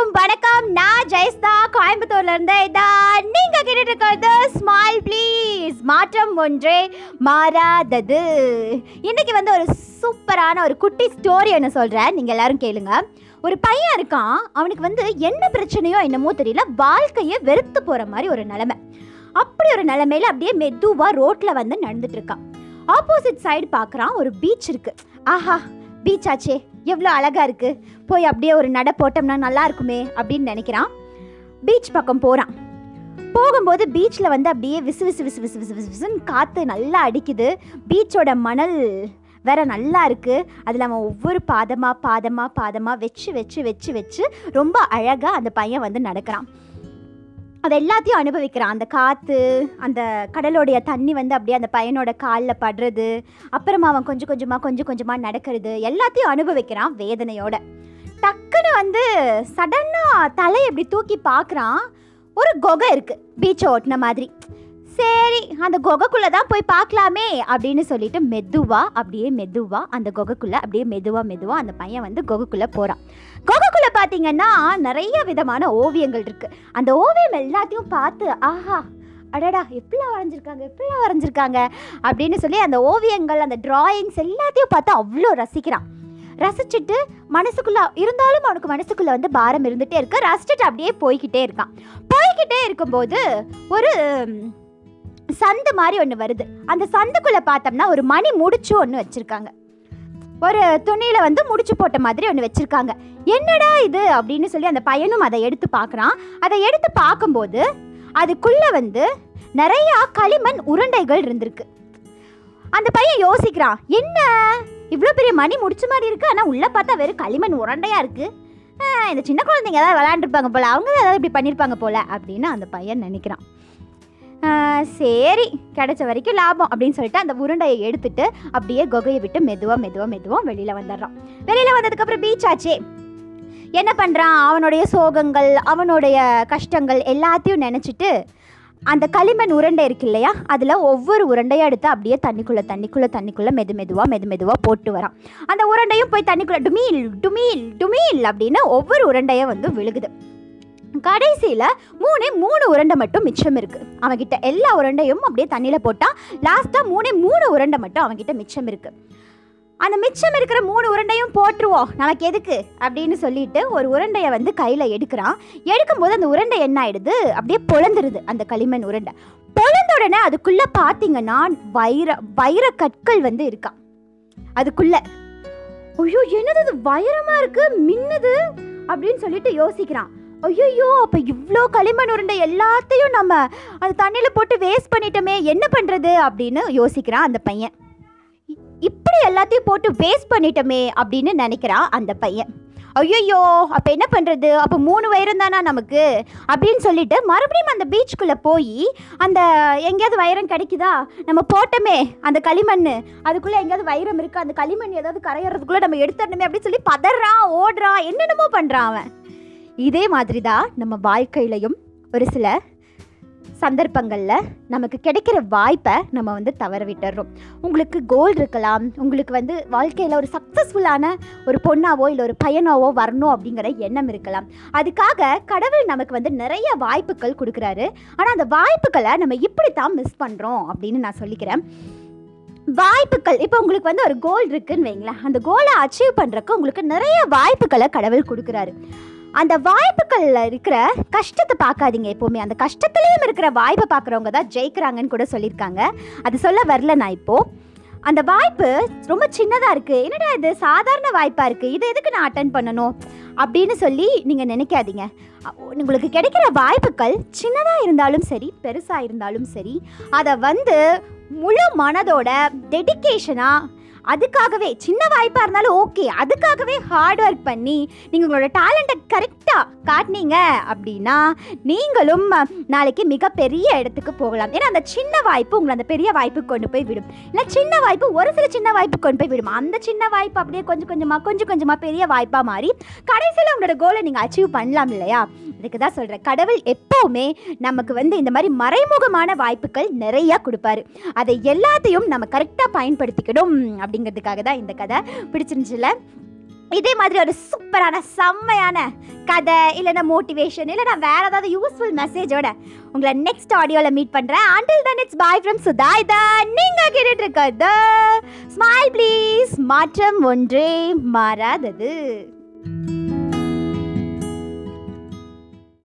எல்லாருக்கும் வணக்கம். நான் ஜெயஸ்தா. கோயம்புத்தூர்ல இருந்து இதான் நீங்க கேட்டுட்டு இருக்கிறது ஸ்மால் ப்ளீஸ் மாற்றம் ஒன்றே மாறாதது. இன்னைக்கு வந்து ஒரு சூப்பரான ஒரு குட்டி ஸ்டோரி ஒன்று சொல்கிறேன் நீங்கள் எல்லாரும் கேளுங்க. ஒரு பையன் இருக்கான். அவனுக்கு வந்து என்ன பிரச்சனையோ என்னமோ தெரியல. வாழ்க்கையை வெறுத்து போகிற மாதிரி ஒரு நிலைமை. அப்படி ஒரு நிலமையில அப்படியே மெதுவாக ரோட்டில் வந்து நடந்துட்டு இருக்கான். ஆப்போசிட் சைடு பார்க்கறான் ஒரு பீச் இருக்கு. ஆஹா பீச் ஆச்சே. எவ்வளோ அழகாக இருக்குது போய் அப்படியே ஒரு நட போட்டோம்னா நல்லா இருக்குமே அப்படின்னு நினைக்கிறான். பீச் பக்கம் போகிறான் போகும்போது பீச்சில் வந்து அப்படியே விசு விசு விசு விசு விசு விசு விசுன்னு காற்று நல்லா அடிக்குது. பீச்சோட மணல் வேற நல்லா இருக்குது அதில் அவன் ஒவ்வொரு பாதமாக பாதமாக பாதமாக வச்சு வச்சு வச்சு வச்சு ரொம்ப அழகாக அந்த பையன் வந்து நடக்கிறான். அது எல்லாத்தையும் அனுபவிக்கிறான் அந்த காற்று அந்த கடலோடைய தண்ணி வந்து அப்படியே அந்த பையனோட காலில் படுறது அப்புறமா அவன் கொஞ்சம் கொஞ்சமாக கொஞ்சம் கொஞ்சமாக நடக்கிறது எல்லாத்தையும் அனுபவிக்கிறான் வேதனையோட. டக்குன்னு வந்து சடனாக தலையை இப்படி தூக்கி பார்க்குறான். ஒரு குகை இருக்குது பீச்சை ஓட்டின மாதிரி. சரி அந்த குகைக்குள்ளே தான் போய் பார்க்கலாமே அப்படின்னு சொல்லிட்டு மெதுவாக அப்படியே மெதுவா அந்த குகைக்குள்ளே அப்படியே மெதுவாக மெதுவாக அந்த பையன் வந்து குகைக்குள்ளே போகிறான் குகைக்குள்ளே பார்த்தீங்கன்னா நிறைய விதமான ஓவியங்கள் இருக்குது அந்த ஓவியம் எல்லாத்தையும் பார்த்து ஆஹா அடடா எப்படிலாம் வரைஞ்சிருக்காங்க எப்படிலாம் வரைஞ்சிருக்காங்க அப்படின்னு சொல்லி அந்த ஓவியங்கள் அந்த டிராயிங்ஸ் எல்லாத்தையும் பார்த்து அவ்வளோ ரசிக்கிறான். ரசிச்சுட்டு மனசுக்குள்ளே இருந்தாலும் அவனுக்கு மனசுக்குள்ளே வந்து பாரம் இருந்துகிட்டே இருக்கு. ரசிச்சுட்டு அப்படியே போய்கிட்டே இருக்கான். போய்கிட்டே இருக்கும்போது ஒரு சந்து மாதிரி ஒன்று வருது. அந்த சந்துக்குள்ளே பார்த்தோம்னா ஒரு மணி முடிச்சு ஒன்று வச்சுருக்காங்க. ஒரு துணியில் வந்து முடிச்சு போட்ட மாதிரி ஒன்று வச்சுருக்காங்க. என்னடா இது அப்படின்னு சொல்லி அந்த பையனும் அதை எடுத்து பார்க்குறான். அதை எடுத்து பார்க்கும்போது அதுக்குள்ளே வந்து நிறையா களிமண் உருண்டைகள் இருந்திருக்கு. அந்த பையன் யோசிக்கிறான் என்ன? இவ்வளோ பெரிய மணி முடிச்ச மாதிரி இருக்குது ஆனால் உள்ளே பார்த்தா வெறும் களிமண் உரண்டையாக இருக்குது இந்த சின்ன குழந்தைங்க ஏதாவது விளையாண்டுருப்பாங்க போல். அவங்க ஏதாவது இப்படி பண்ணியிருப்பாங்க போல். அப்படின்னு அந்த பையன் நினைக்கிறான். சரி கிடைச்ச வரைக்கும் லாபம் அப்படின்னு சொல்லிட்டு அந்த உருண்டையை எடுத்துட்டு அப்படியே குகையை விட்டு மெதுவாக மெதுவாக மெதுவாக வெளியில வந்துடுறான். வெளியில் வந்ததுக்கப்புறம் பீச் ஆச்சே. என்ன பண்ணுறான் அவனுடைய சோகங்கள் அவனுடைய கஷ்டங்கள் எல்லாத்தையும் நினச்சிட்டு அந்த களிமண் உருண்டை இருக்கு இல்லையா? அதில் ஒவ்வொரு உருண்டையும் எடுத்து அப்படியே தண்ணிக்குள்ளே தண்ணிக்குள்ளே தண்ணிக்குள்ளே மெது மெதுவாக மெது மெதுவாக போட்டு வரான். அந்த உருண்டையும் போய் தண்ணிக்குள்ளே டுமீல் டுமீல் டுமீல் அப்படின்னு ஒவ்வொரு உருண்டையும் வந்து விழுகுது. கடைசியில் மூணே மூணு உருண்டை மட்டும் மிச்சம் இருக்குது அவன்கிட்ட எல்லா உருண்டையும் அப்படியே தண்ணியில் போட்டால் லாஸ்ட்டாக மூணே மூணு உருண்டை மட்டும் அவன்கிட்ட மிச்சம் இருக்குது அந்த மிச்சம் இருக்கிற மூணு உருண்டையும் போட்டுருவோம். நமக்கு எதுக்கு? அப்படின்னு சொல்லிட்டு ஒரு உருண்டையை வந்து கையில் எடுக்கிறான். எடுக்கும்போது அந்த உருண்டை என்ன ஆயிடுது? அப்படியே பொழந்துருது அந்த களிமண் உருண்டை. பொழந்த உடனே அதுக்குள்ளே பார்த்தீங்கன்னா வைர வைர கற்கள் வந்து இருக்கா. அதுக்குள்ளே ஐயோ என்னது அது வைரமாக இருக்குது மின்னுது? அப்படின்னு சொல்லிட்டு யோசிக்கிறான். ஐயோ அப்போ இவ்வளோ களிமண் உருண்டை எல்லாத்தையும் நம்ம அது தண்ணியில் போட்டு வேஸ்ட் பண்ணிட்டோமே என்ன பண்ணுறது அப்படின்னு யோசிக்கிறான் அந்த பையன். இப்படி எல்லாத்தையும் போட்டு வேஸ்ட் பண்ணிட்டோமே அப்படின்னு நினைக்கிறான் அந்த பையன். ஐயோ அப்போ என்ன பண்ணுறது அப்போ மூணு வைரம் தானா நமக்கு? அப்படின்னு சொல்லிட்டு மறுபடியும் அந்த பீச்சுக்குள்ளே போய் அந்த எங்கேயாவது வைரம் கிடைக்குதா? நம்ம போட்டோமே அந்த களிமண் அதுக்குள்ளே எங்கேயாவது வைரம் இருக்குது அந்த களிமண் ஏதாவது கரையிறதுக்குள்ளே நம்ம எடுத்துடணுமே அப்படின்னு சொல்லி பதறான் ஓடுறான் என்னென்னமோ பண்ணுறான் அவன். இதே மாதிரி தான் நம்ம வாழ்க்கையிலையும் ஒரு சில சந்தர்ப்பங்களில் நமக்கு கிடைக்கிற வாய்ப்பை நம்ம வந்து தவற விட்டுறோம். உங்களுக்கு கோல் இருக்கலாம். உங்களுக்கு வந்து வாழ்க்கையில் ஒரு சக்ஸஸ்ஃபுல்லான ஒரு பொண்ணாவோ இல்லை ஒரு பையனாவோ வரணும் அப்படிங்கிற எண்ணம் இருக்கலாம். அதுக்காக கடவுள் நமக்கு வந்து நிறைய வாய்ப்புகள் கொடுக்குறாரு. ஆனால் அந்த வாய்ப்புகளை நம்ம இப்படி தான் மிஸ் பண்ணுறோம் அப்படின்னு நான் சொல்லிக்கிறேன். வாய்ப்புகள் இப்போ உங்களுக்கு வந்து ஒரு கோல் இருக்குன்னு வைங்களேன். அந்த கோலை அச்சீவ் பண்ணுறக்கு உங்களுக்கு நிறைய வாய்ப்புகளை கடவுள் கொடுக்குறாரு. அந்த வாய்ப்புகளில் இருக்கிற கஷ்டத்தை பார்க்காதீங்க எப்போவுமே. அந்த கஷ்டத்துலேயும் இருக்கிற வாய்ப்பை பார்க்குறவங்க தான் ஜெயிக்கிறாங்கன்னு கூட சொல்லியிருக்காங்க. அது சொல்ல வரல நான் இப்போது அந்த வாய்ப்பு ரொம்ப சின்னதாக இருக்குது என்னடா இது? சாதாரண வாய்ப்பாக இருக்குது இதை எதுக்கு நான் அட்டன் பண்ணணும்? அப்படின்னு சொல்லி நீங்கள் நினைக்காதீங்க. உங்களுக்கு கிடைக்கிற வாய்ப்புகள் சின்னதாக இருந்தாலும் சரி பெருசாக இருந்தாலும் சரி அதை வந்து முழு மனதோட டெடிகேஷனாக அதுக்காகவே சின்ன வாய்ப்பாக இருந்தாலும் ஓகே அதுக்காகவே ஹார்ட் ஒர்க் பண்ணி நீங்கள் உங்களோட டேலண்ட்டை கரெக்டாக காட்டினீங்க அப்படின்னா நீங்களும் நாளைக்கு மிகப்பெரிய இடத்துக்கு போகலாம். ஏன்னா அந்த சின்ன வாய்ப்பு உங்களை அந்த பெரிய வாய்ப்புக்கு கொண்டு போய் விடும். இல்லை சின்ன வாய்ப்பு ஒரு சில சின்ன வாய்ப்பு கொண்டு போய் விடும். அந்த சின்ன வாய்ப்பு அப்படியே கொஞ்சம் கொஞ்சமாக கொஞ்சம் கொஞ்சமாக பெரிய வாய்ப்பாக மாறி கடைசியில் உங்களோட கோலை நீங்கள் அச்சீவ் பண்ணலாம் இல்லையா? இதுக்கு தான் சொல்கிறேன் கடவுள் எப்போவுமே நமக்கு வந்து இந்த மாதிரி மறைமுகமான வாய்ப்புகள் நிறையா கொடுப்பாரு. அதை எல்லாத்தையும் நம்ம கரெக்டாக பயன்படுத்திக்கணும். அப்படிங்கிறதுக்காக தான் இந்த கதை பிடிச்சிருந்துச்சுல இதே மாதிரி ஒரு சூப்பரான செம்மையான கதை இல்லைன்னா மோட்டிவேஷன் இல்லைனா வேற ஏதாவது யூஸ்ஃபுல் மெசேஜோட உங்களை நெக்ஸ்ட் ஆடியோவில் மீட் பண்ணுறேன் until then it's bye from Sudha இதான் நீங்கள் கேட்டுட்டு ஸ்மைல் ப்ளீஸ் மாற்றம் ஒன்றே மாறாதது.